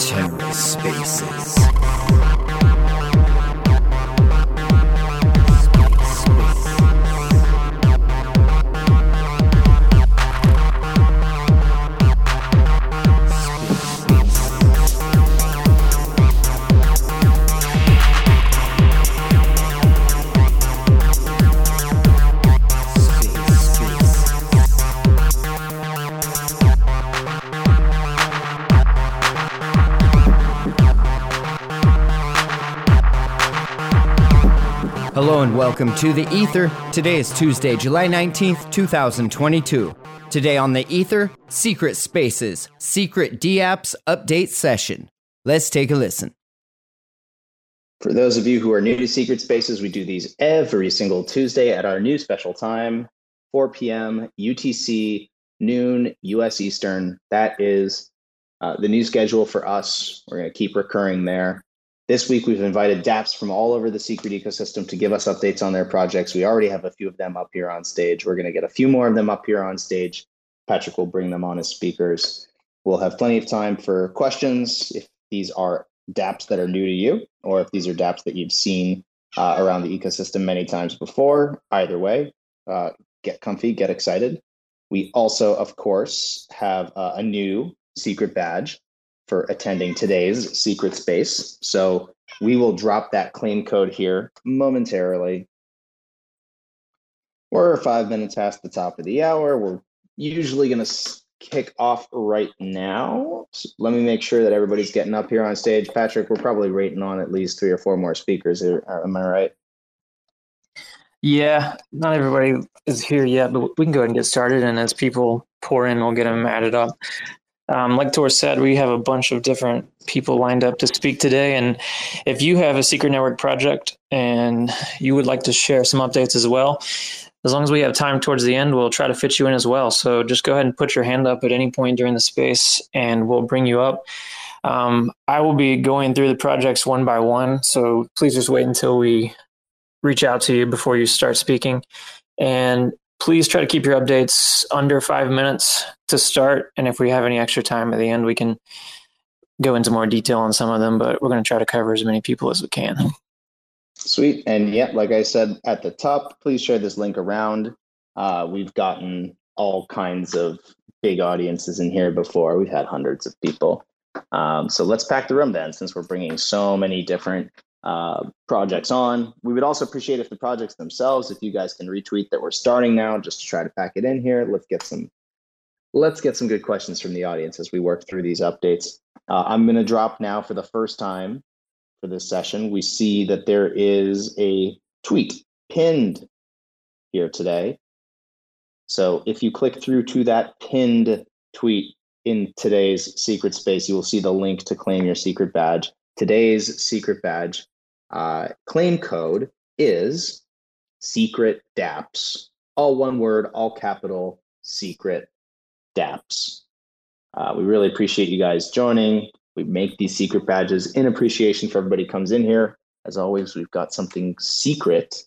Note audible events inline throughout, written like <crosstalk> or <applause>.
TerraSpaces. And welcome to the Ether. Today is Tuesday, July 19th, 2022. Today on the Ether, Secret Spaces, Secret DApps Update Session. Let's take a listen. For those of you who are new to Secret Spaces, we do these every single Tuesday at our new special time, 4 p.m. UTC, noon US Eastern. That is uh, the new schedule for us. We're going to keep recurring there. This week, we've invited dApps from all over the secret ecosystem to give us updates on their projects. We already have a few of them up here on stage. We're going to get a few more of them up here on stage. Patrick will bring them on as speakers. We'll have plenty of time for questions if these are dApps that are new to you, or if these are dApps that you've seen uh, around the ecosystem many times before. Either way, uh, get comfy, get excited. We also, of course, have uh, a new secret badge for attending today's secret space. So we will drop that claim code here momentarily. We're five minutes past the top of the hour. We're usually going to kick off right now. So let me make sure that everybody's getting up here on stage. Patrick, we're probably rating on at least three or four more speakers here. Uh, am I right? Yeah, not everybody is here yet, but we can go ahead and get started. And as people pour in, we'll get them added up. Um, like Tor said, we have a bunch of different people lined up to speak today. And if you have a secret network project and you would like to share some updates as well, as long as we have time towards the end, we'll try to fit you in as well. So just go ahead and put your hand up at any point during the space and we'll bring you up. Um, I will be going through the projects one by one. So please just wait until we reach out to you before you start speaking. And please try to keep your updates under five minutes to start. And if we have any extra time at the end, we can go into more detail on some of them, but we're going to try to cover as many people as we can. Sweet. And yeah, like I said at the top, please share this link around. Uh, we've gotten all kinds of big audiences in here before. We've had hundreds of people. Um, so let's pack the room then, since we're bringing so many different uh, projects on. We would also appreciate if the projects themselves, if you guys can retweet that we're starting now, just to try to pack it in here. Let's get some let's get some good questions from the audience as we work through these updates. Uh, I'm going to drop now for the first time for this session. We see that there is a tweet pinned here today. So if you click through to that pinned tweet in today's secret space, you will see the link to claim your secret badge. Today's secret badge uh, claim code is secret DApps, all one word, all capital, secret DApps. Uh, we really appreciate you guys joining. We make these secret badges in appreciation for everybody comes in here. As always, we've got something secret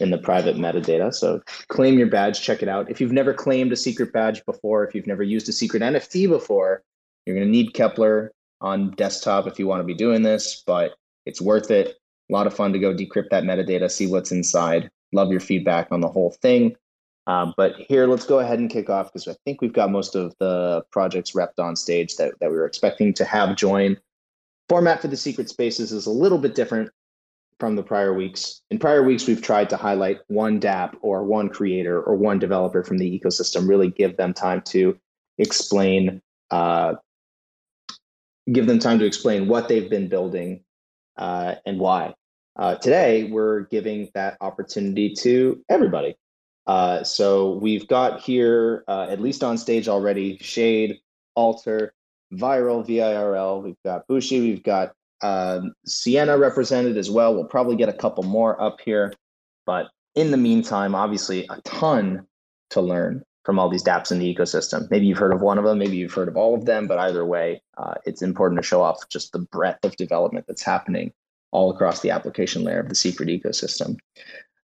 in the private metadata. So claim your badge, check it out. If you've never claimed a secret badge before, if you've never used a secret NFT before, you're going to need Keplr on desktop if you want to be doing this, but it's worth it. A lot of fun to go decrypt that metadata, see what's inside. Love your feedback on the whole thing. Um, but here, let's go ahead and kick off because I think we've got most of the projects repped on stage that, that we were expecting to have join. Format for the secret spaces is a little bit different from the prior weeks. In prior weeks, we've tried to highlight one DApp or one creator or one developer from the ecosystem, really give them time to explain, uh, give them time to explain what they've been building uh, and why. Uh, today, we're giving that opportunity to everybody. Uh, so we've got here, uh, at least on stage already, Shade, Alter, Viral, VIRL. We've got Bushi. We've got um, Sienna represented as well. We'll probably get a couple more up here. But in the meantime, obviously, a ton to learn from all these dApps in the ecosystem. Maybe you've heard of one of them, maybe you've heard of all of them, but either way, uh, it's important to show off just the breadth of development that's happening all across the application layer of the secret ecosystem.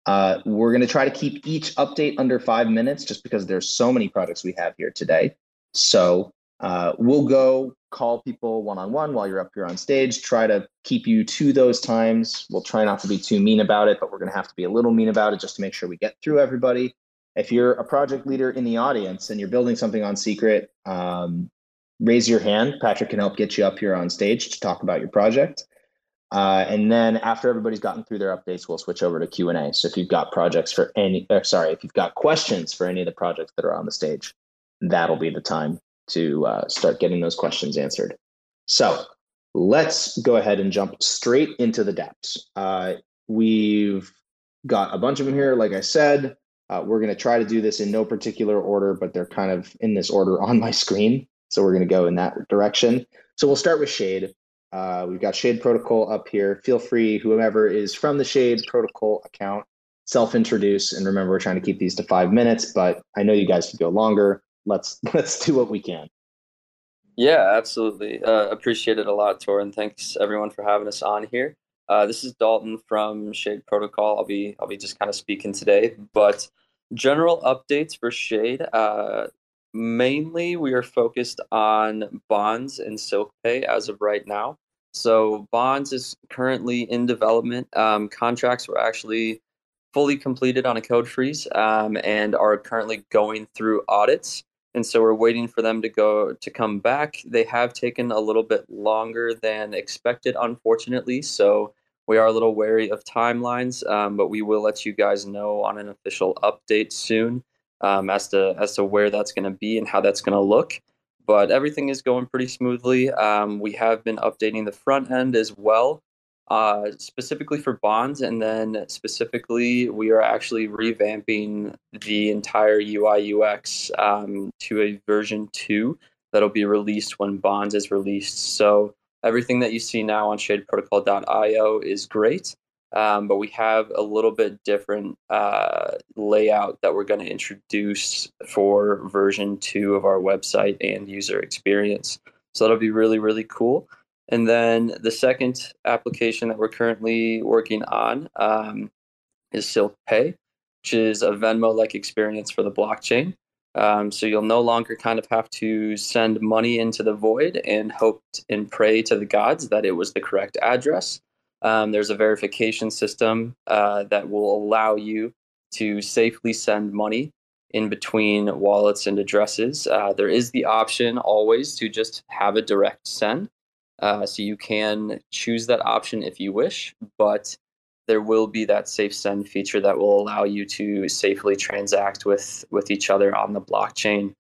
Uh, we're going to try to keep each update under five minutes just because there's so many projects we have here today. So uh, we'll go call people one on one while you're up here on stage, try to keep you to those times. We'll try not to be too mean about it, but we're going to have to be a little mean about it just to make sure we get through everybody. If you're a project leader in the audience and you're building something on secret, um, raise your hand. Patrick can help get you up here on stage to talk about your project. Uh, and then after everybody's gotten through their updates, we'll switch over to Q and A. So if you've got projects for any, or sorry, if you've got questions for any of the projects that are on the stage, that'll be the time to uh, start getting those questions answered. So let's go ahead and jump straight into the dApps. Uh, we've got a bunch of them here. Like I said, uh, we're going to try to do this in no particular order, but they're kind of in this order on my screen. So we're going to go in that direction. So we'll start with Shade. Uh, we've got Shade Protocol up here. Feel free, whoever is from the Shade Protocol account, self-introduce. And remember, we're trying to keep these to five minutes, but I know you guys could go longer. Let's <laughs> let's do what we can. Yeah, absolutely. Uh, appreciate it a lot, Tor, and thanks everyone for having us on here. Uh, this is Dalton from Shade Protocol. I'll be I'll be just kind of speaking today, but general updates for Shade. Uh, mainly, we are focused on bonds and SilkPay as of right now. So bonds is currently in development. Um, contracts were actually fully completed on a code freeze um, and are currently going through audits. And so we're waiting for them to go to come back. They have taken a little bit longer than expected unfortunately so we are a little wary of timelines um, but we will let you guys know on an official update soon um, as to as to where that's going to be and how that's going to look but everything is going pretty smoothly um, we have been updating the front end as well uh, specifically for bonds. And then specifically, we are actually revamping the entire UI UX um, to a version two that'll be released when bonds is released. So everything that you see now on shadeprotocol.io is great. Um, but we have a little bit different uh, layout that we're going to introduce for version two of our website and user experience. So that'll be really, really cool. And then the second application that we're currently working on um, is Silk Pay, which is a Venmo like experience for the blockchain. Um, so you'll no longer kind of have to send money into the void and hope and pray to the gods that it was the correct address. Um, there's a verification system uh, that will allow you to safely send money in between wallets and addresses. Uh, there is the option always to just have a direct send. Uh, so you can choose that option if you wish, but there will be that safe send feature that will allow you to safely transact with with each other on the blockchain.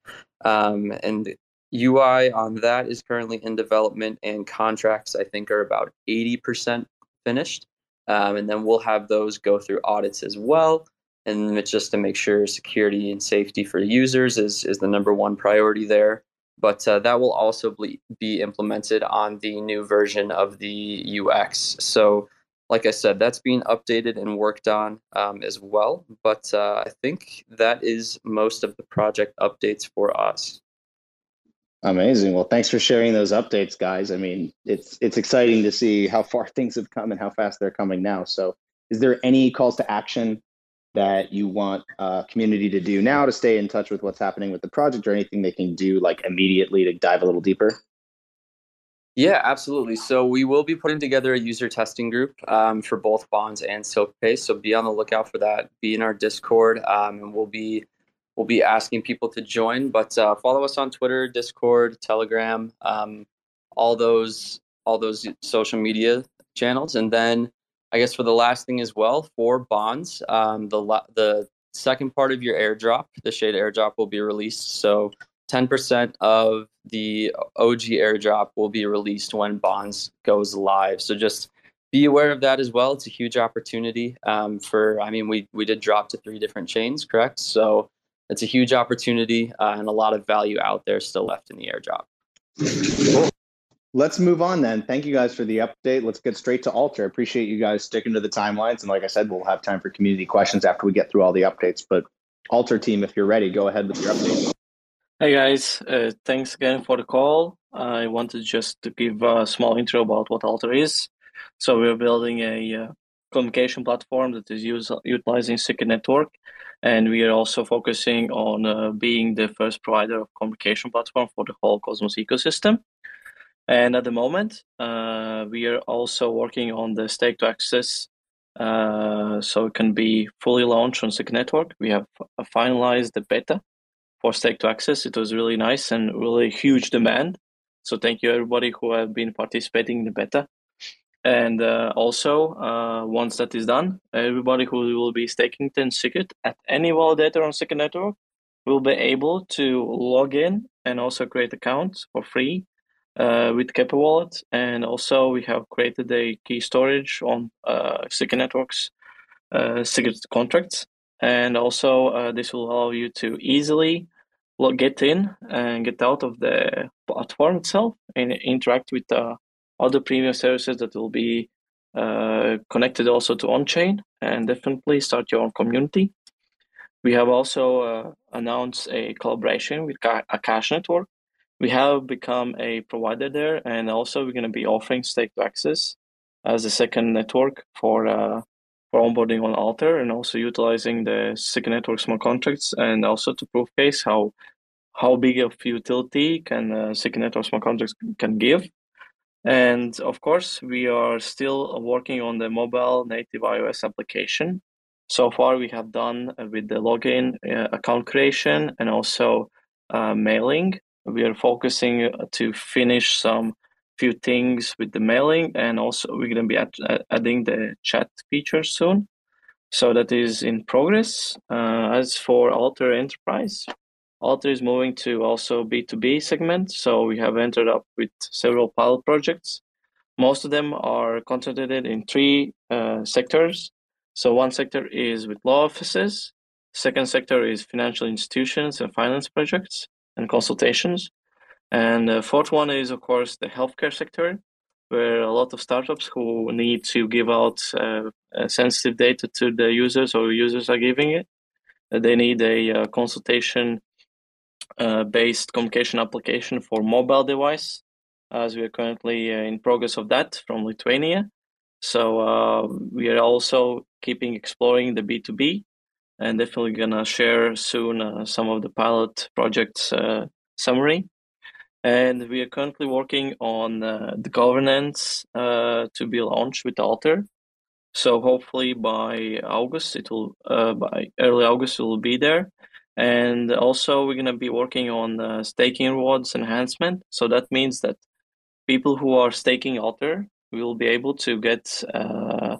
Um, and UI on that is currently in development, and contracts I think are about eighty percent finished. Um, and then we'll have those go through audits as well. And it's just to make sure security and safety for users is is the number one priority there but uh, that will also be implemented on the new version of the UX. So, like I said, that's being updated and worked on um, as well. But uh, I think that is most of the project updates for us. Amazing. Well, thanks for sharing those updates, guys. I mean, it's it's exciting to see how far <laughs> things have come and how fast they're coming now. So, is there any calls to action that you want a community to do now to stay in touch with what's happening with the project or anything they can do like immediately to dive a little deeper? Yeah, absolutely. So we will be putting together a user testing group um, for both Bonds and SilkPay. So be on the lookout for that. Be in our Discord, um, and we'll be we'll be asking people to join. But uh, follow us on Twitter, Discord, Telegram, um, all those all those social media channels, and then I guess for the last thing as well for bonds, um, the the second part of your airdrop, the shade airdrop, will be released. So 10% of the OG airdrop will be released when bonds goes live. So just be aware of that as well. It's a huge opportunity um, for. I mean, we we did drop to three different chains, correct? So it's a huge opportunity uh, and a lot of value out there still left in the airdrop. Cool let's move on then. Thank you guys for the update. Let's get straight to Alter. Appreciate you guys sticking to the timelines. And like I said, we'll have time for community questions after we get through all the updates. But Alter team, if you're ready, go ahead with your update. Hey guys, uh, thanks again for the call. I wanted just to give a small intro about what Alter is. So we're building a uh, communication platform that is use, utilizing Secret Network. And we are also focusing on uh, being the first provider of communication platform for the whole Cosmos ecosystem. And at the moment, uh, we are also working on the stake to access uh, so it can be fully launched on Secret Network. We have finalized the beta for stake to access. It was really nice and really huge demand. So thank you everybody who have been participating in the beta. And uh, also, uh, once that is done, everybody who will be staking ten Secret at any validator on Secret Network will be able to log in and also create accounts for free uh, with Keplr Wallet. And also, we have created a key storage on uh, Networks uh, Secret contracts. And also, uh, this will allow you to easily get in and get out of the platform itself and interact with uh, other premium services that will be uh, connected also to on-chain and definitely start your own community. We have also uh, announced a collaboration with Akash Network. We have become a provider there, and also we're going to be offering stake to access as a second network for uh, for onboarding on Alter, and also utilizing the Secret Network smart contracts, and also to prove case how how big of utility can uh, Secret Network smart contracts can give. And of course, we are still working on the mobile native iOS application. So far, we have done with the login, uh, account creation, and also uh, mailing. We are focusing to finish some few things with the mailing, and also we're going to be add, adding the chat feature soon. So that is in progress. Uh, as for Alter Enterprise, Alter is moving to also B2B segment. So we have entered up with several pilot projects. Most of them are concentrated in three uh, sectors. So one sector is with law offices. Second sector is financial institutions and finance projects and consultations. And the fourth one is, of course, the healthcare sector, where a lot of startups who need to give out uh, uh sensitive data to the users or users are giving it. They need a uh, consultation uh, based communication application for mobile device, as we are currently uh, in progress of that from Lithuania. So uh, we are also keeping exploring the B2B and definitely gonna share soon uh, some of the pilot projects uh, summary. And we are currently working on uh, the governance to be launched with Alter. So hopefully by August, it will by early August it will be there and also, we're going to be working on uh, staking rewards enhancement. So that means that people who are staking Alter will be able to get uh,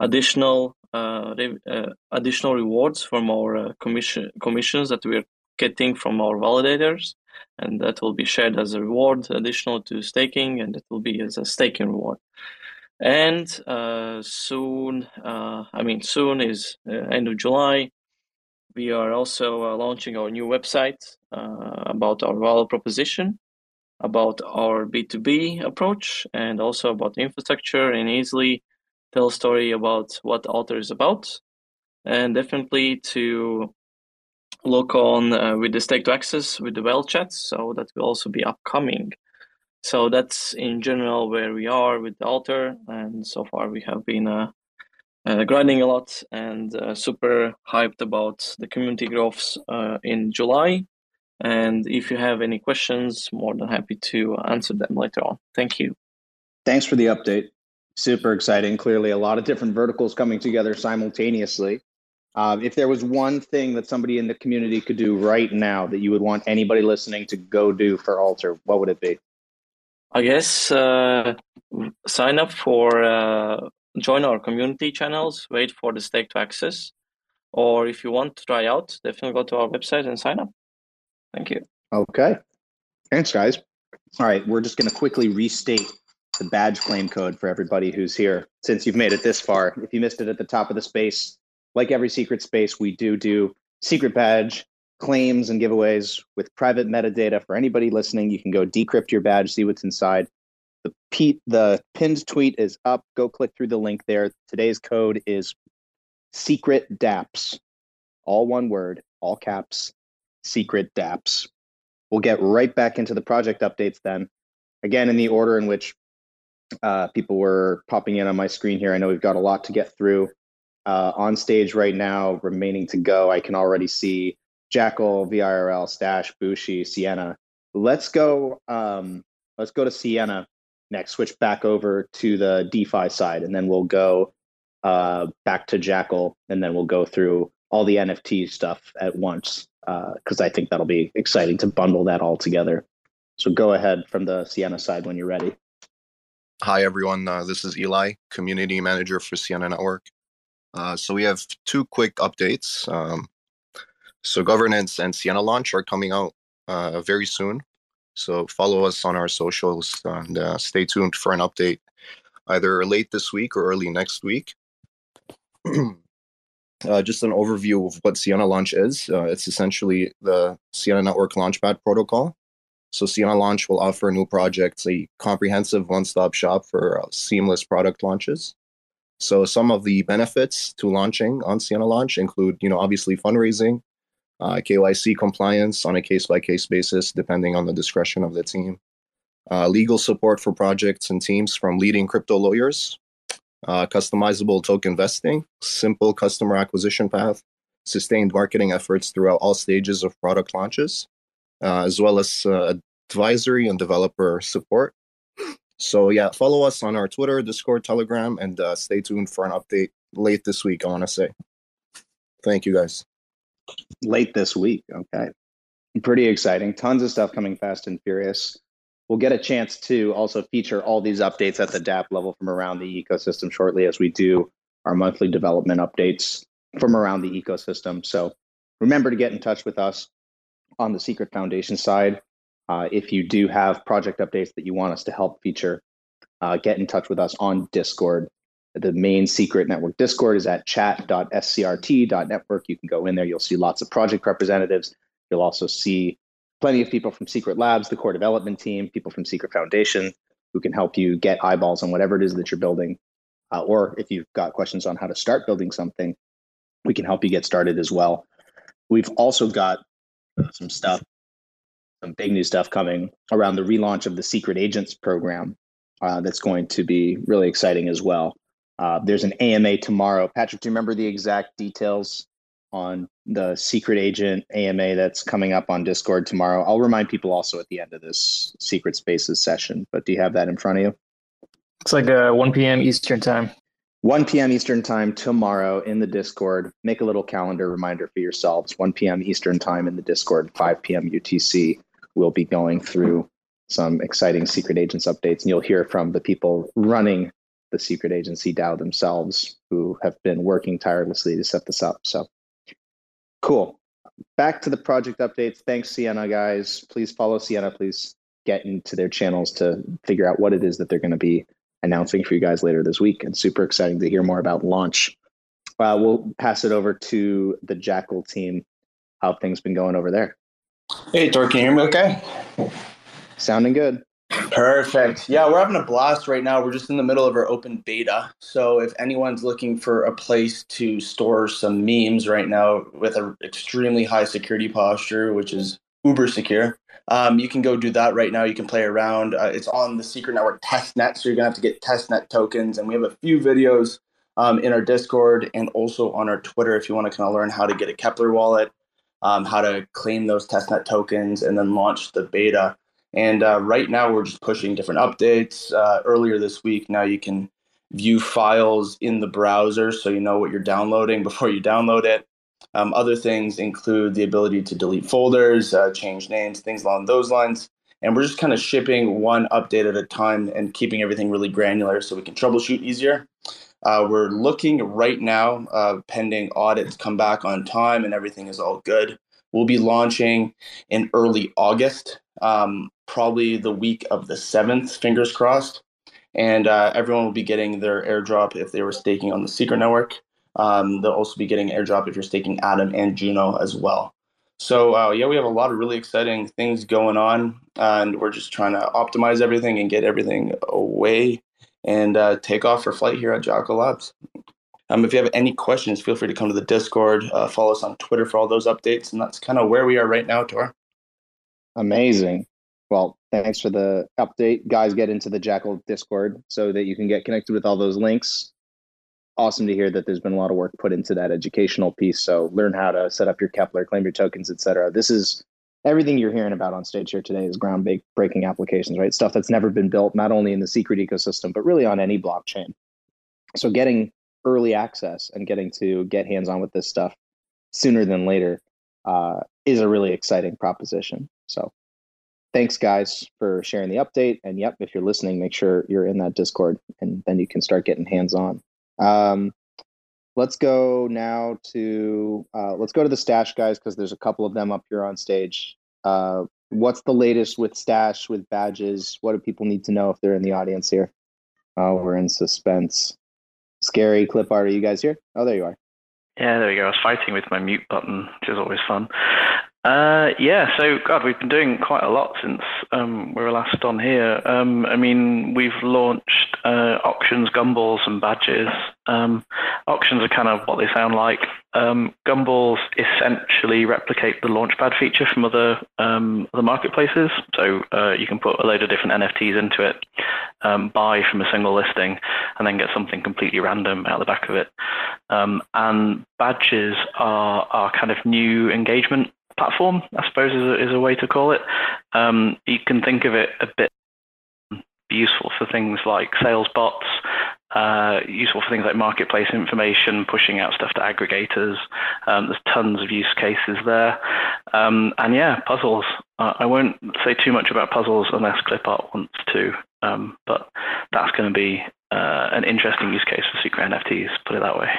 additional uh, re- uh, additional rewards from our uh, commission commissions that we're getting from our validators, and that will be shared as a reward additional to staking, and it will be as a staking reward. And uh, soon, I mean, soon is end of July we are also uh, launching our new website uh, about our value proposition, about our B2B approach, and also about infrastructure and easily tell a story about what Alter is about. And definitely to look on uh, with the stake to access with the well chats, so that will also be upcoming. So that's in general where we are with the Alter, and so far we have been uh, uh, grinding a lot and uh, super hyped about the community growths uh, in July. And if you have any questions, more than happy to answer them later on. Thank you. Thanks for the update. Super exciting. Clearly, a lot of different verticals coming together simultaneously. Uh, if there was one thing that somebody in the community could do right now that you would want anybody listening to go do for Alter, what would it be? I guess uh, sign up for uh, join our community channels, wait for the stake to access. Or if you want to try out, definitely go to our website and sign up. Thank you. Okay. Thanks, guys. All right, we're just going to quickly restate the badge claim code for everybody who's here. Since you've made it this far, if you missed it at the top of the space, like every secret space, we do do secret badge claims and giveaways with private metadata for anybody listening. You can go decrypt your badge, see what's inside. The, P- the pinned tweet is up. Go click through the link there. Today's code is secret DApps. All one word, all caps, secret DApps. We'll get right back into the project updates then. Again, in the order in which Uh, people were popping in on my screen here. I know we've got a lot to get through. Uh, on stage right now, remaining to go, I can already see Jackal, VIRL, Stash, Bushi, Sienna. Let's go. Um, let's go to Sienna next. Switch back over to the DeFi side, and then we'll go uh, back to Jackal, and then we'll go through all the NFT stuff at once because uh, I think that'll be exciting to bundle that all together. So go ahead from the Sienna side when you're ready. Hi, everyone. Uh, this is Eli, Community Manager for Sienna Network. Uh, so we have two quick updates. Um, so governance and Sienna launch are coming out uh, very soon. So follow us on our socials and uh, stay tuned for an update either late this week or early next week. <clears throat> uh, just an overview of what Sienna Launch is. Uh, it's essentially the Sienna Network Launchpad protocol. So Sienna Launch will offer new projects a comprehensive one-stop shop for uh, seamless product launches. So some of the benefits to launching on Sienna Launch include, you know, obviously fundraising, uh, KYC compliance on a case-by-case basis, depending on the discretion of the team, uh, legal support for projects and teams from leading crypto lawyers, uh, customizable token vesting, simple customer acquisition path, sustained marketing efforts throughout all stages of product launches, uh, as well as uh, advisory and developer support. So, yeah, follow us on our Twitter, Discord, Telegram, and uh, stay tuned for an update late this week, I want to say. Thank you, guys. Late this week. Okay. Pretty exciting. Tons of stuff coming fast and furious we'll get a chance to also feature all these updates at the DApp level from around the ecosystem shortly as we do our monthly development updates from around the ecosystem. So remember to get in touch with us on the Secret Foundation side. Uh, if you do have project updates that you want us to help feature, uh, get in touch with us on Discord. The main secret network Discord is at chat.scrt.network. You can go in there, you'll see lots of project representatives. You'll also see plenty of people from Secret Labs, the core development team, people from Secret Foundation who can help you get eyeballs on whatever it is that you're building. Uh, or if you've got questions on how to start building something, we can help you get started as well. We've also got some stuff, some big new stuff coming around the relaunch of the Secret Agents program uh, that's going to be really exciting as well. Uh, there's an AMA tomorrow. Patrick, do you remember the exact details on the secret agent AMA that's coming up on Discord tomorrow. I'll remind people also at the end of this secret spaces session, but do you have that in front of you? It's like uh, 1 p.m. Eastern time. 1 p.m. Eastern time tomorrow in the Discord. Make a little calendar reminder for yourselves. 1 p.m. Eastern time in the Discord, 5 p.m. UTC. We'll be going through some exciting secret agents updates, and you'll hear from the people running the secret agency DAO themselves who have been working tirelessly to set this up. So Cool. Back to the project updates. Thanks, Sienna guys. Please follow Sienna. Please get into their channels to figure out what it is that they're going to be announcing for you guys later this week. And super exciting to hear more about launch. Uh, we'll pass it over to the Jackal team. How things been going over there? Hey, Tor, can you hear me okay? Sounding good. Perfect. Yeah, we're having a blast right now. We're just in the middle of our open beta. So if anyone's looking for a place to store some memes right now with an extremely high security posture, which is uber secure, um, you can go do that right now. You can play around. Uh, it's on the Secret Network testnet, so you're gonna have to get testnet tokens. And we have a few videos um, in our Discord and also on our Twitter if you want to kind of learn how to get a Keplr wallet, um, how to claim those testnet tokens, and then launch the beta. And uh, right now, we're just pushing different updates. Uh, earlier this week, now you can view files in the browser so you know what you're downloading <laughs> before you download it. Um, other things include the ability to delete folders, uh, change names, things along those lines. And we're just kind of shipping one update at a time and keeping everything really granular so we can troubleshoot easier. Uh, we're looking right now, uh, pending audits come back on time and everything is all good. We'll be launching in early August um, probably the week of the 7th, fingers crossed. And uh, everyone will be getting their airdrop if they were staking on the Secret Network. Um, they'll also be getting airdrop if you're staking Atom and Juno as well. So uh, yeah, we have a lot of really exciting things going on, and we're just trying to optimize everything and get everything away and uh, take off for flight here at Jackal Labs. Um, if you have any questions, feel free to come to the Discord, uh, follow us on Twitter for all those updates, and that's kind of where we are right now, Tor. Amazing. Well, thanks for the update. Guys, get into the Jackal Discord so that you can get connected with all those links. Awesome to hear that there's been a lot of work put into that educational piece. So learn how to set up your Keplr, claim your tokens, etc. This is everything you're hearing about on stage here today is groundbreaking applications, right? Stuff that's never been built, not only in the secret ecosystem, but really on any blockchain. So getting early access and getting to get hands on with this stuff sooner than later uh, is a really exciting proposition. So thanks guys for sharing the update. And yep, if you're listening, make sure you're in that Discord and then you can start getting hands on. Um, let's go now to uh, let's go to the stash guys because there's a couple of them up here on stage. Uh, what's the latest with stash with badges? What do people need to know if they're in the audience here? Oh, we're in suspense. Scary Clipart. Are you guys here? Oh, there you are. Yeah, there we go. I was fighting with my mute button, which is always fun. Uh, yeah, so God, we've been doing quite a lot since um, we were last on here. Um, I mean, we've launched uh, auctions, gumballs, and badges. Um, auctions are kind of what they sound like. Um, gumballs essentially replicate the launchpad feature from other um, other marketplaces. So uh, you can put a load of different NFTs into it, um, buy from a single listing, and then get something completely random out the back of it. and badges are are kind of new engagement platform, I suppose is a, is a way to call it. Um, you can think of it a bit useful for things like sales bots, uh, useful for things like marketplace information, pushing out stuff to aggregators. Um, there's tons of use cases there. Um, and yeah, puzzles. Uh, I won't say too much about puzzles unless Clipart wants to, um, but that's going to be uh, an interesting use case for secret NFTs, put it that way.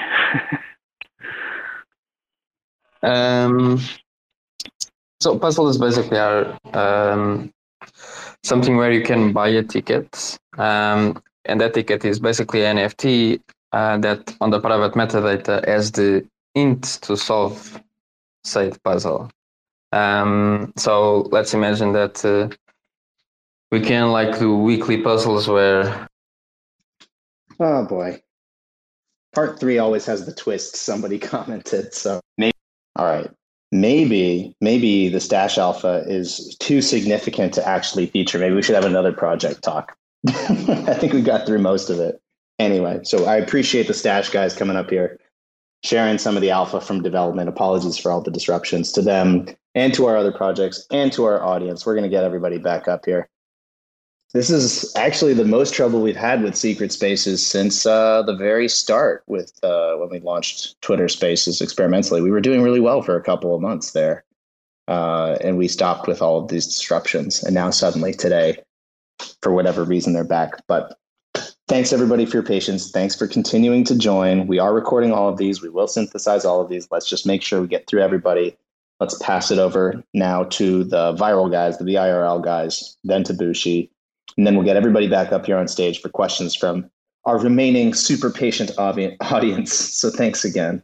<laughs> um, so puzzles basically are um, something where you can buy a ticket, um, and that ticket is basically an NFT uh, that on the private metadata has the int to solve said puzzle. Um, so let's imagine that uh, we can like do weekly puzzles where. Oh boy. Part three always has the twist, somebody <laughs> commented. So maybe. All right maybe maybe the stash alpha is too significant to actually feature maybe we should have another project talk <laughs> i think we got through most of it anyway so i appreciate the stash guys coming up here sharing some of the alpha from development apologies for all the disruptions to them and to our other projects and to our audience we're going to get everybody back up here this is actually the most trouble we've had with secret spaces since uh, the very start with uh, when we launched Twitter Spaces experimentally. We were doing really well for a couple of months there. Uh, and we stopped with all of these disruptions. And now suddenly today, for whatever reason, they're back. But thanks everybody for your patience. Thanks for continuing to join. We are recording all of these. We will synthesize all of these. Let's just make sure we get through everybody. Let's pass it over now to the viral guys, the VIRL guys, then to Bushi and then we'll get everybody back up here on stage for questions from our remaining super patient <laughs> audience. So thanks again.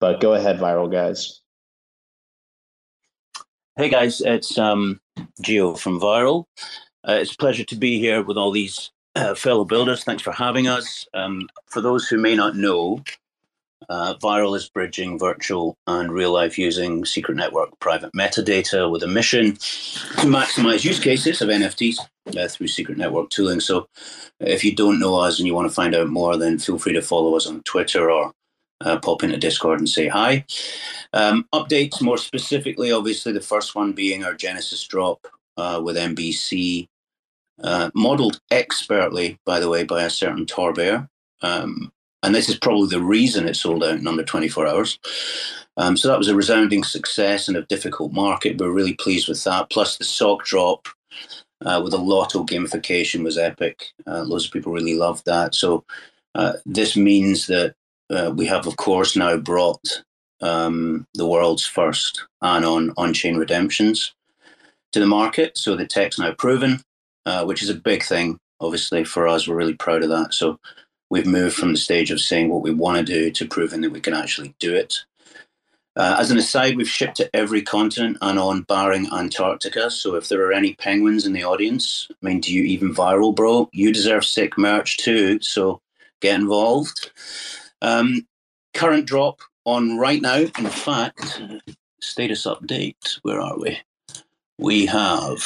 But go ahead, viral guys. Hey guys, it's um, Geo from Viral. Uh, it's a pleasure to be here with all these uh, fellow builders. Thanks for having us. Um, for those who may not know, uh, Viral is bridging virtual and real life using secret network private metadata with a mission to maximize use cases of NFTs uh, through secret network tooling. So if you don't know us and you want to find out more, then feel free to follow us on Twitter or uh, pop into Discord and say hi. Um, updates more specifically, obviously, the first one being our Genesis drop uh, with MBC, uh, modeled expertly, by the way, by a certain Tor Bair. Um, and this is probably the reason it sold out in under 24 hours. Um, so that was a resounding success in a difficult market. We're really pleased with that. Plus, the sock drop uh, with a lotto gamification was epic. Uh, loads of people really loved that. So uh, this means that uh, we have, of course, now brought um, the world's first anon on-chain redemptions to the market. So the tech's now proven, uh, which is a big thing, obviously, for us. We're really proud of that. So we've moved from the stage of saying what we want to do to proving that we can actually do it. Uh, as an aside, we've shipped to every continent and on barring Antarctica. So if there are any penguins in the audience, I mean, do you even viral, bro? You deserve sick merch too. So get involved. Um, current drop on right now. In fact, status update. Where are we? We have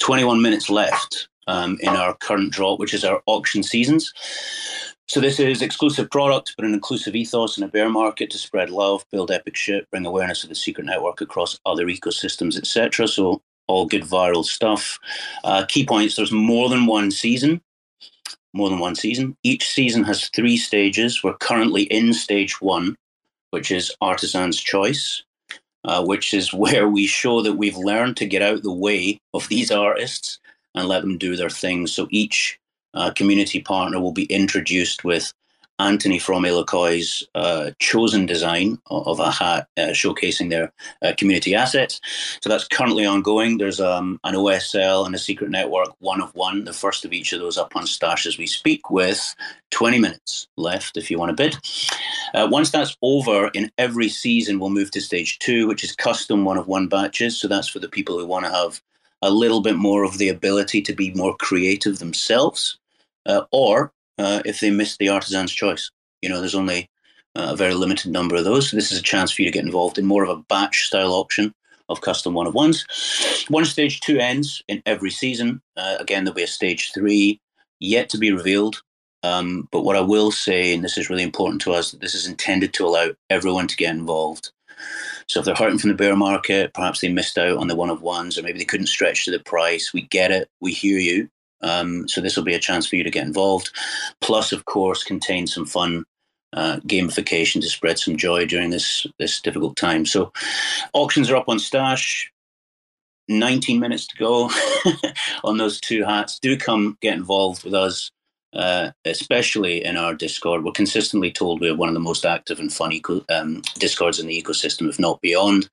21 minutes left um, in our current drop, which is our auction seasons. So this is exclusive product, but an inclusive ethos in a bear market to spread love, build epic shit, bring awareness of the secret network across other ecosystems, etc. So all good viral stuff. Uh, key points: there's more than one season. More than one season. Each season has three stages. We're currently in stage one, which is Artisan's Choice, uh, which is <laughs> where we show that we've learned to get out the way of these artists and let them do their thing. So each uh, community partner will be introduced with Anthony from Iroquois' uh, chosen design of a hat uh, showcasing their uh, community assets. So that's currently ongoing. There's um, an OSL and a secret network, one of one, the first of each of those up on Stash as we speak, with 20 minutes left if you want to bid. Uh, once that's over, in every season, we'll move to stage two, which is custom one of one batches. So that's for the people who want to have a little bit more of the ability to be more creative themselves uh, or uh, if they miss the artisan's choice. You know, there's only uh, a very limited number of those. So this is a chance for you to get involved in more of a batch style auction of custom one of ones. One stage two ends in every season. Uh, again, there'll be a stage three yet to be revealed. Um, but what I will say, and this is really important to us, that this is intended to allow everyone to get involved. So if they're hurting from the bear market, perhaps they missed out on the one of ones, or maybe they couldn't stretch to the price. We get it. We hear you. Um, so this will be a chance for you to get involved. Plus, of course, contain some fun uh, gamification to spread some joy during this this difficult time. So auctions are up on Stash. 19 minutes to go <laughs> on those two hats. Do come get involved with us, uh, especially in our Discord. We're consistently told we're one of the most active and fun eco- um, Discords in the ecosystem, if not beyond.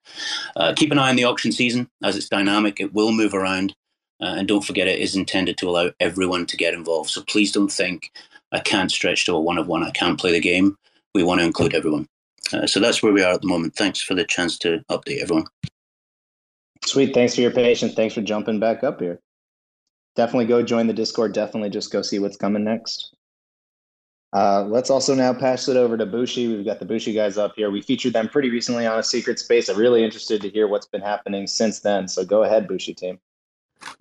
Uh, keep an eye on the auction season as it's dynamic. It will move around. Uh, and don't forget, it is intended to allow everyone to get involved. So please don't think I can't stretch to a one of one. I can't play the game. We want to include everyone. Uh, so that's where we are at the moment. Thanks for the chance to update everyone. Sweet. Thanks for your patience. Thanks for jumping back up here. Definitely go join the Discord. Definitely just go see what's coming next. Uh, let's also now pass it over to Bushi. We've got the Bushi guys up here. We featured them pretty recently on a secret space. I'm really interested to hear what's been happening since then. So go ahead, Bushi team.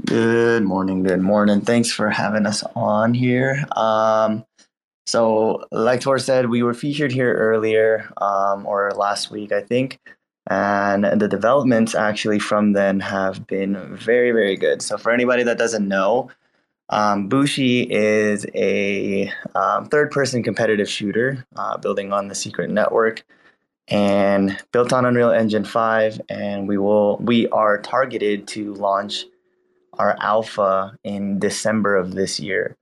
Good morning. Good morning. Thanks for having us on here. Um, so, like Tor said, we were featured here earlier um, or last week, I think. And the developments actually from then have been very, very good. So, for anybody that doesn't know, um, Bushi is a um, third person competitive shooter uh, building on the Secret Network and built on Unreal Engine 5. And we will, we are targeted to launch our alpha in December of this year.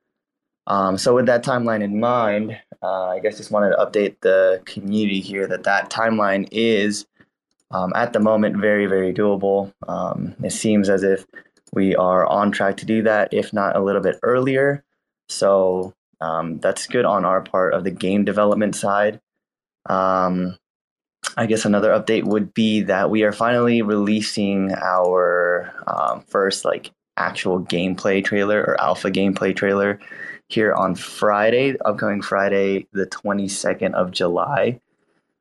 Um, so with that timeline in mind, uh, I guess just wanted to update the community here that that timeline is um, at the moment very very doable. Um, it seems as if we are on track to do that, if not a little bit earlier. So um, that's good on our part of the game development side. Um, I guess another update would be that we are finally releasing our um, first like actual gameplay trailer or alpha gameplay trailer here on Friday, upcoming Friday, the 22nd of July.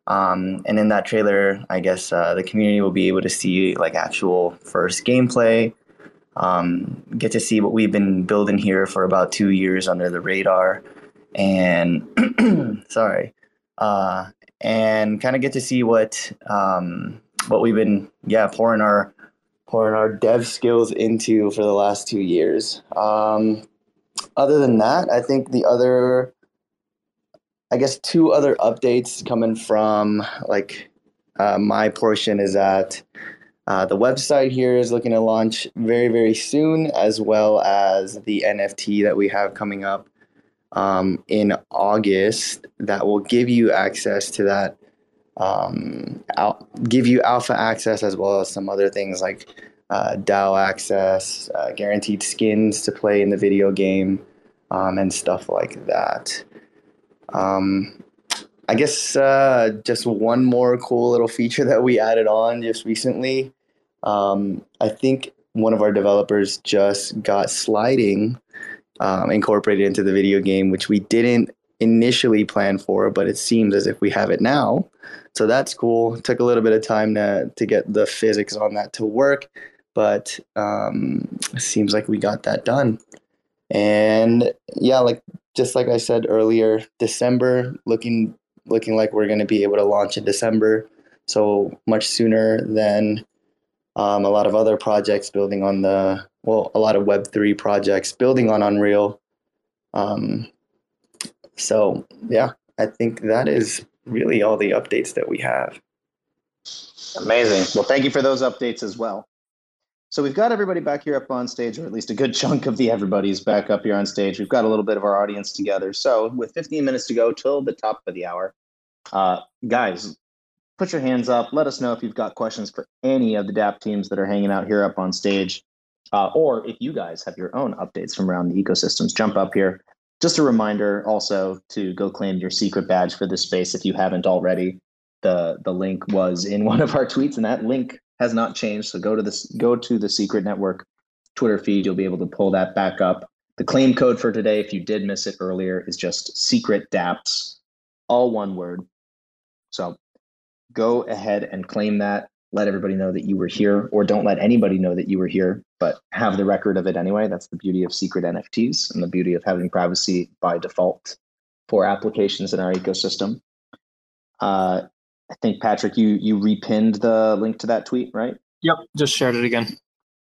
Um, and in that trailer, I guess uh, the community will be able to see like actual first gameplay, um, get to see what we've been building here for about two years under the radar, and <clears throat> sorry, uh, and kind of get to see what um, what we've been yeah pouring our pouring our dev skills into for the last two years. Um, other than that, I think the other, I guess, two other updates coming from like uh, my portion is that uh, the website here is looking to launch very, very soon, as well as the NFT that we have coming up um, in August that will give you access to that um, I'll give you alpha access as well as some other things like uh, DAO access, uh, guaranteed skins to play in the video game, um, and stuff like that. Um, I guess uh, just one more cool little feature <laughs> that we added on just recently. Um, I think one of our developers just got sliding um, incorporated into the video game, which we didn't initially planned for, but it seems as if we have it now. So that's cool. Took a little bit of time to to get the physics on that to work, but um, seems like we got that done. And yeah, like just like I said earlier, December looking looking like we're going to be able to launch in December, so much sooner than um, a lot of other projects building on the well, a lot of Web three projects building on Unreal. Um, so yeah, I think that is really all the updates that we have. Amazing. Well, thank you for those updates as well. So we've got everybody back here up on stage, or at least a good chunk of the everybody's back up here on stage. We've got a little bit of our audience together. So with 15 minutes to go till the top of the hour, uh, guys, put your hands up. Let us know if you've got questions for any of the DApp teams that are hanging out here up on stage, uh, or if you guys have your own updates from around the ecosystems. Jump up here. Just a reminder also to go claim your secret badge for this space if you haven't already. The the link was in <laughs> one of our tweets, and that link has not changed. So go to this go to the Secret Network Twitter feed. You'll be able to pull that back up. The claim code for today, if you did miss it earlier, is just secret DApps, all one word. So go ahead and claim that. Let everybody know that you were here, or don't let anybody know that you were here, but have the record of it anyway. That's the beauty of secret NFTs and the beauty of having privacy by default for applications in our ecosystem. Uh, I think Patrick, you you repinned the link to that tweet, right? Yep, just shared it again.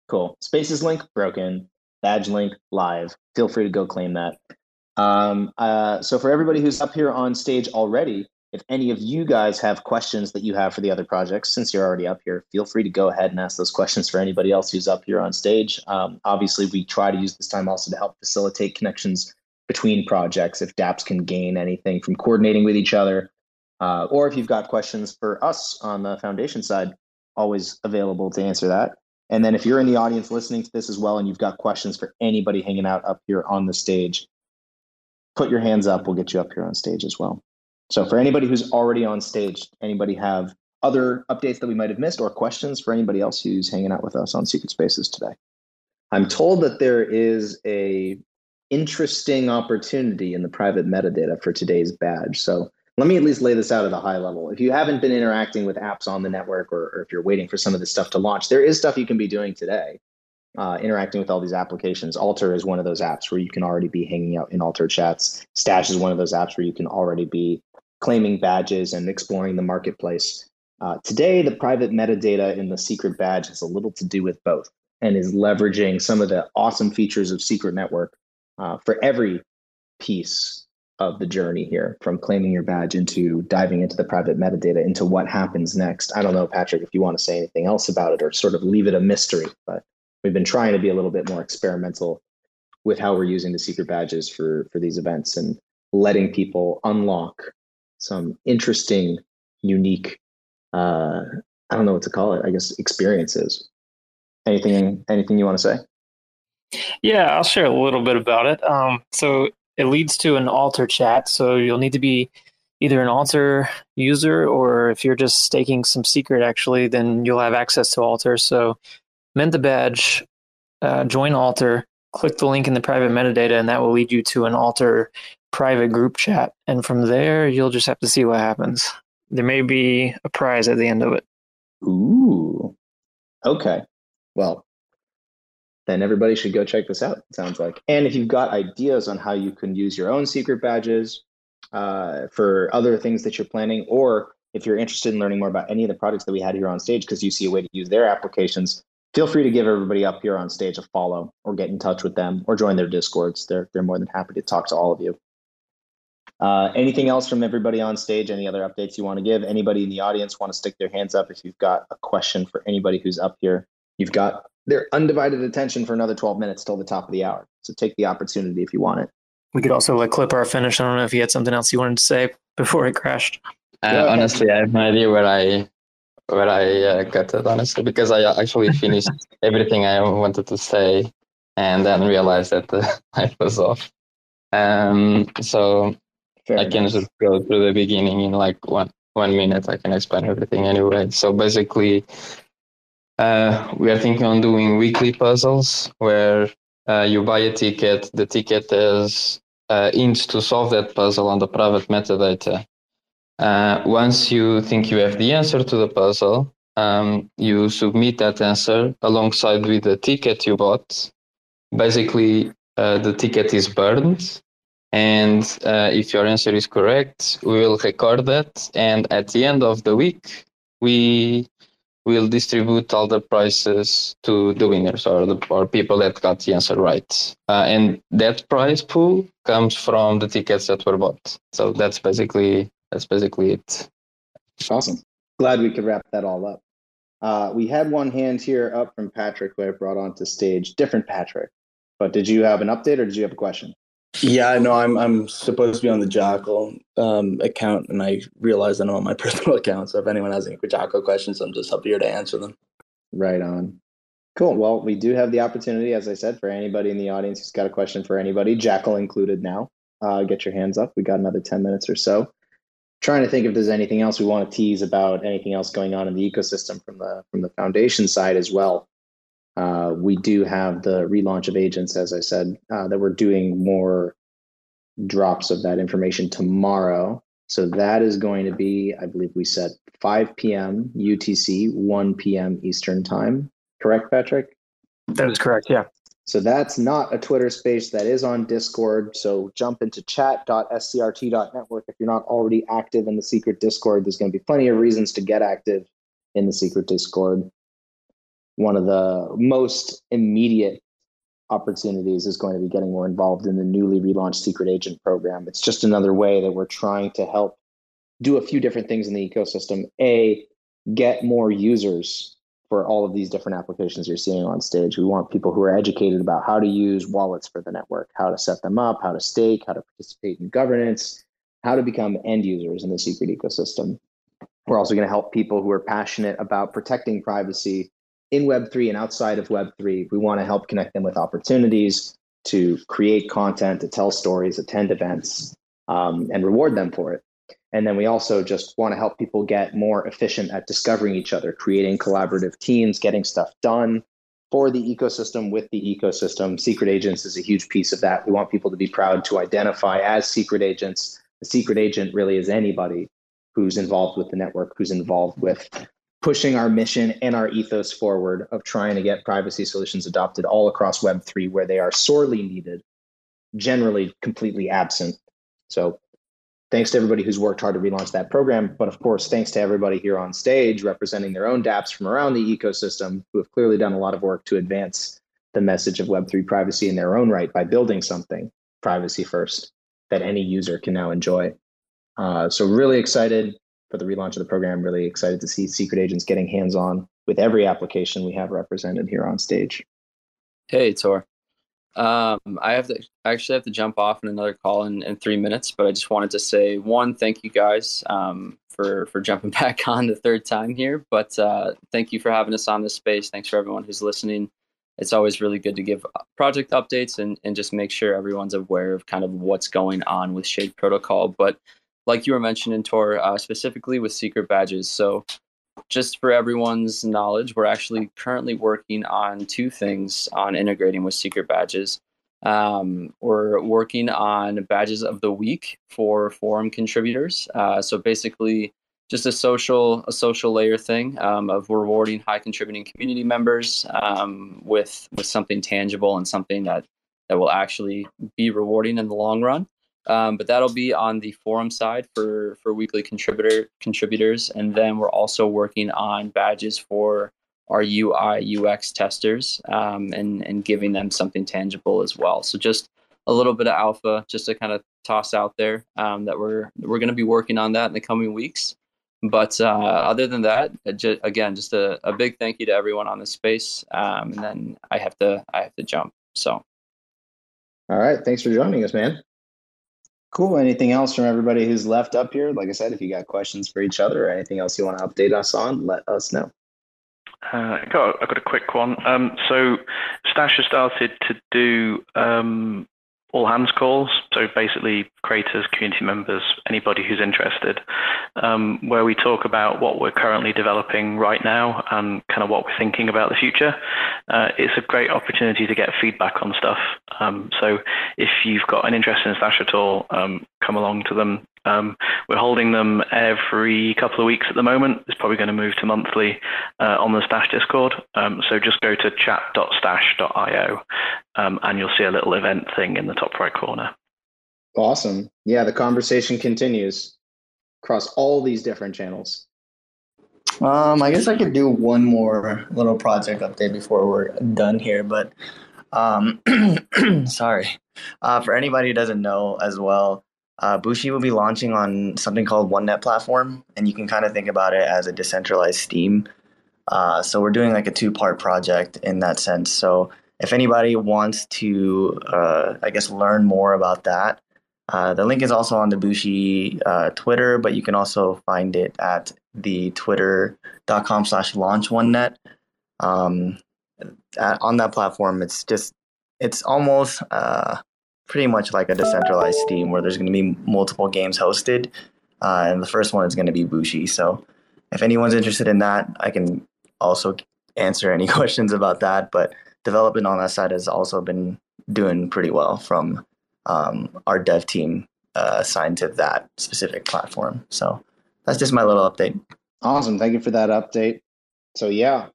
Cool. Spaces link broken. Badge link live. Feel free to go claim that. Um, uh, so for everybody who's up here on stage already, if any of you guys have questions that you have for the other projects, since you're already up here, feel free to go ahead and ask those questions for anybody else who's up here on stage. Um, obviously, we try to use this time also to help facilitate connections between projects. If DApps can gain anything from coordinating with each other, uh, or if you've got questions for us on the foundation side, always available to answer that. And then if you're in the audience listening to this as well and you've got questions for anybody hanging out up here on the stage, put your hands up. We'll get you up here on stage as well. So for anybody who's already on stage, anybody have other updates that we might have missed or questions for anybody else who's hanging out with us on Secret Spaces today? I'm told that there is a interesting opportunity in the private metadata for today's badge. So let me at least lay this out at a high level. If you haven't been interacting with apps on the network, or, or if you're waiting for some of this stuff to launch, there is stuff you can be doing today, uh, interacting with all these applications. Alter is one of those apps where you can already be hanging out in Alter chats. Stash is one of those apps where you can already be claiming badges and exploring the marketplace. Uh, today, the private metadata in the secret badge has a little to do with both and is leveraging some of the awesome features of Secret Network uh, for every piece of the journey here from claiming your badge into diving into the private metadata into what happens next. I don't know, Patrick, if you want to say anything else about it or sort of leave it a mystery, but we've been trying to be a little bit more experimental with how we're using the secret badges for for these events and letting people unlock some interesting, unique uh, I don't know what to call it, I guess experiences. Anything anything you want to say? Yeah, I'll share a little bit about it. Um, so it leads to an alter chat. So you'll need to be either an alter user or if you're just staking some secret, actually, then you'll have access to alter. So mint the badge, uh, join alter, click the link in the private metadata, and that will lead you to an alter private group chat. And from there, you'll just have to see what happens. There may be a prize at the end of it. Ooh. Okay. Well, then everybody should go check this out. It sounds like. And if you've got ideas on how you can use your own secret badges uh, for other things that you're planning, or if you're interested in learning more about any of the products that we had here on stage because you see a way to use their applications, feel free to give everybody up here on stage a follow or get in touch with them or join their discords. They're they're more than happy to talk to all of you. Uh, anything else from everybody on stage? Any other updates you want to give? Anybody in the audience want to stick their hands up if you've got a question for anybody who's up here? You've got their undivided attention for another 12 minutes till the top of the hour. So take the opportunity if you want it. We could also like Clipart finish. I don't know if you had something else you wanted to say before it crashed. Uh, honestly, I have no idea where I where I uh, got it. Honestly, because I actually <laughs> finished everything I wanted to say, and then realized that <laughs> the light was off. Um, so I can just go through the beginning in like one one minute. I can explain everything anyway. So basically, uh, we are thinking on doing weekly puzzles where uh, you buy a ticket. The ticket is uh, int to solve that puzzle on the private metadata. Uh, once you think you have the answer to the puzzle, um, you submit that answer alongside with the ticket you bought. Basically, uh, the ticket is burned, and uh, if your answer is correct, we will record that, and at the end of the week, we will distribute all the prizes to the winners or the or people that got the answer right. Uh, and that prize pool comes from the tickets that were bought. So that's basically that's basically it. Awesome. Glad we could wrap that all up. Uh, we had one hand here up from Patrick who I brought onto stage. Different Patrick. But did you have an update or did you have a question? Yeah, no, I'm I'm supposed to be on the Jackal um, account, and I realized I'm on my <laughs> personal account. So if anyone has any Jackal questions, I'm just up here to answer them. Right on. Cool. Well, we do have the opportunity, as I said, for anybody in the audience who's got a question for anybody, Jackal included now. Uh, get your hands up. We got another 10 minutes or so. Trying to think if there's anything else we want to tease about, anything else going on in the ecosystem from the from the foundation side as well. Uh, we do have the relaunch of agents, as I said, uh, that we're doing more drops of that information tomorrow. So that is going to be, I believe we set 5 p.m. UTC, 1 p.m. Eastern time. Correct, Patrick? That is correct. Yeah. So that's not a Twitter space. That is on Discord. So jump into chat.scrt.network if you're not already active in the secret Discord. There's going to be plenty of reasons to get active in the secret Discord one of the most immediate opportunities is going to be getting more involved in the newly relaunched secret agent program. It's just another way that we're trying to help do a few different things in the ecosystem. A, get more users for all of these different applications you're seeing on stage. We want people who are educated about how to use wallets for the network, how to set them up, how to stake, how to participate in governance, how to become end users in the secret ecosystem. We're also going to help people who are passionate about protecting privacy in Web3 and outside of Web3. We want to help connect them with opportunities to create content, to tell stories, attend events, um, and reward them for it. And then we also just want to help people get more efficient at discovering each other, creating collaborative teams, getting stuff done for the ecosystem with the ecosystem. Secret agents is a huge piece of that. We want people to be proud to identify as secret agents. A secret agent really is anybody who's involved with the network, who's involved with pushing our mission and our ethos forward of trying to get privacy solutions adopted all across Web3 where they are sorely needed, generally completely absent. So, thanks to everybody who's worked hard to relaunch that program. But of course, thanks to everybody here on stage representing their own dApps from around the ecosystem who have clearly done a lot of work to advance the message of Web3 privacy in their own right by building something privacy first that any user can now enjoy. Uh, so, really excited for the relaunch of the program. Really excited to see secret agents getting hands on with every application we have represented here on stage. Hey, Tor. Um, I have to I actually have to jump off in another call in, in three minutes, but I just wanted to say one, thank you guys um, for for jumping <laughs> back on the third time here. But uh, thank you for having us on this space. Thanks for everyone who's listening. It's always really good to give project updates and, and just make sure everyone's aware of kind of what's going on with Shade Protocol. But like you were mentioning, Tor, uh, specifically with secret badges. So, just for everyone's knowledge, we're actually currently working on two things on integrating with secret badges. Um, we're working on badges of the week for forum contributors. Uh, so basically, just a social a social layer thing um, of rewarding high contributing community members um, with with something tangible and something that that will actually be rewarding in the long run. Um, but that'll be on the forum side for for weekly contributor contributors, and then we're also working on badges for our UI UX testers um, and and giving them something tangible as well. So just a little bit of alpha, just to kind of toss out there um, that we're we're going to be working on that in the coming weeks. But uh, other than that, just, again, just a, a, big thank you to everyone on the space. Um, and then I have to I have to jump. So, all right, thanks for joining us, man. Cool. Anything else from everybody who's left up here? Like I said, if you got questions for each other or anything else you want to update us on, let us know. Uh, I got, got a quick one. Um, so Stash has started to do um, all hands calls. So basically, creators, community members, anybody who's interested, um, where we talk about what we're currently developing right now and kind of what we're thinking about the future. Uh, it's a great opportunity to get feedback on stuff. Um, so if you've got an interest in Stash at all, um, come along to them. We're holding them every couple of weeks at the moment. It's probably going to move to monthly uh, on the Stash Discord. Um, so just go to chat.stash.io um, and you'll see a little event thing in the top right corner. Awesome. Yeah, the conversation continues across all these different channels. Um, I guess I could do one more little project update before we're done here, but um, <clears throat> sorry. Uh, for anybody who doesn't know as well, uh, Bushi will be launching on something called OneNet platform, and you can kind of think about it as a decentralized Steam. Uh, so we're doing like a two-part project in that sense. So if anybody wants to, uh, I guess, learn more about that, uh, the link is also on the Bushi uh, Twitter, but you can also find it at the twitter.com slash launch onenet. Um, at, on that platform, it's just, it's almost uh, pretty much like a decentralized Steam where there's going to be multiple games hosted. Uh, and the first one is going to be Bushi. So if anyone's interested in that, I can also answer any <laughs> questions about that. But development on that side has also been doing pretty well from um, our dev team uh, assigned to that specific platform. So that's just my little update. Awesome. Thank you for that update. So, yeah,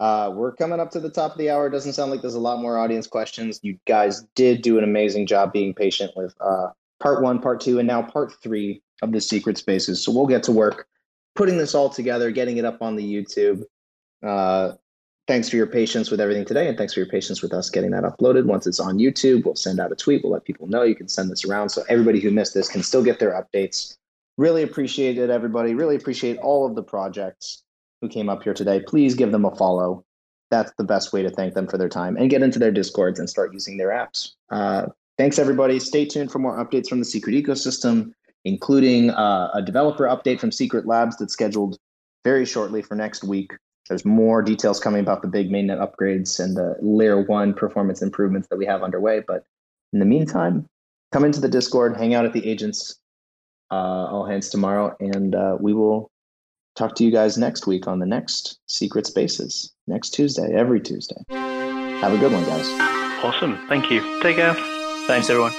uh, we're coming up to the top of the hour. It doesn't sound like there's a lot more audience questions. You guys did do an amazing job being patient with uh, part one, part two, and now part three of the secret spaces. So, we'll get to work putting this all together, getting it up on the YouTube. Uh, thanks for your patience with everything today, and thanks for your patience with us getting that uploaded. Once it's on YouTube, we'll send out a tweet. We'll let people know. You can send this around so everybody who missed this can still get their updates. Really appreciate it, everybody. Really appreciate all of the projects who came up here today. Please give them a follow. That's the best way to thank them for their time and get into their discords and start using their apps. Uh, thanks, everybody. Stay tuned for more updates from the Secret ecosystem, including uh, a developer update from Secret Labs that's scheduled very shortly for next week. There's more details coming about the big mainnet upgrades and the layer one performance improvements that we have underway. But in the meantime, come into the Discord, hang out at the agents uh, all hands tomorrow, and uh, we will talk to you guys next week on the next Secret Spaces next Tuesday, every Tuesday. Have a good one, guys. Awesome. Thank you. Take care. Thanks, everyone.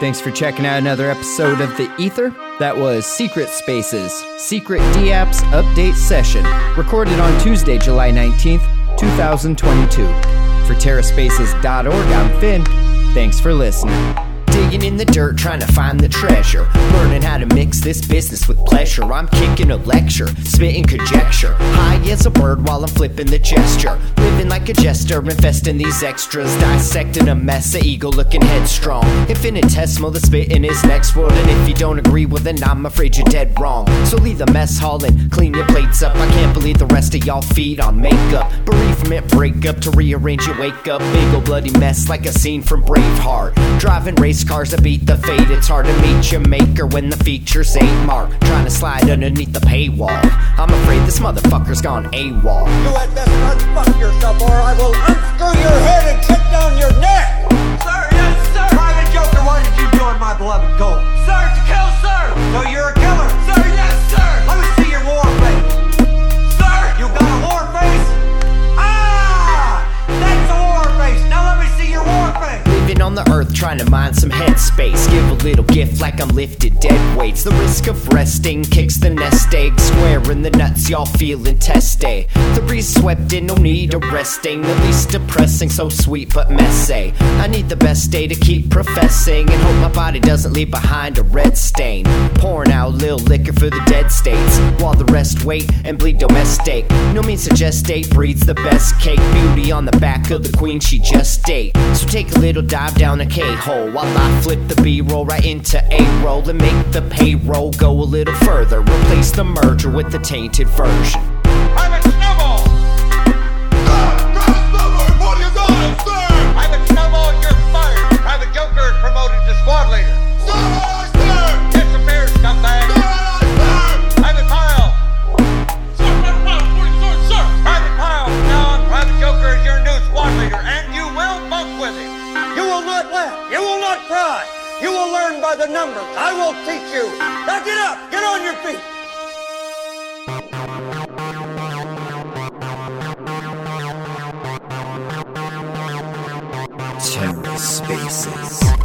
Thanks for checking out another episode of The Ether. That was Secret Spaces, Secret DApps Update Session, recorded on Tuesday, July 19th, 2022. For TerraSpaces.org, I'm Finn. Thanks for listening. Digging in the dirt, trying to find the treasure. Learning how to mix this business with pleasure. I'm kicking a lecture, spitting conjecture. Bird while I'm flipping the gesture. Living like a jester, investing these extras. Dissecting a mess, a ego looking headstrong. Infinitesimal, the spit in his next word. And if you don't agree, well then I'm afraid you're dead wrong. So leave the mess hall and clean your plates up. I can't believe the rest of y'all feed on makeup. Bereavement, breakup to rearrange your wake up. Big ol' bloody mess like a scene from Braveheart. Driving race cars to beat the fate. It's hard to meet your maker when the features ain't marked. Trying to slide underneath the paywall. I'm afraid this motherfucker's gone AWOL. You had best unfuck yourself or I will unscrew your head and cut down your neck! Sir, yes, sir! Private Joker, why did you join my beloved cult? Sir, to kill, sir! So you're trying to mine some headspace. Give a little gift like I'm lifted dead weights. The risk of resting kicks the nest egg. Square in the nuts, y'all feeling testy. The breeze swept in, no need of resting. The least depressing, so sweet but messy. I need the best day to keep professing and hope my body doesn't leave behind a red stain. Pouring out little liquor for the dead states while the rest wait and bleed domestic. No means to gestate breeds the best cake. Beauty on the back of the queen she just ate. So take a little dive down a K hole while I flip the B roll right into A roll and make the payroll go a little further. Replace the merger with the tainted version. Spaces.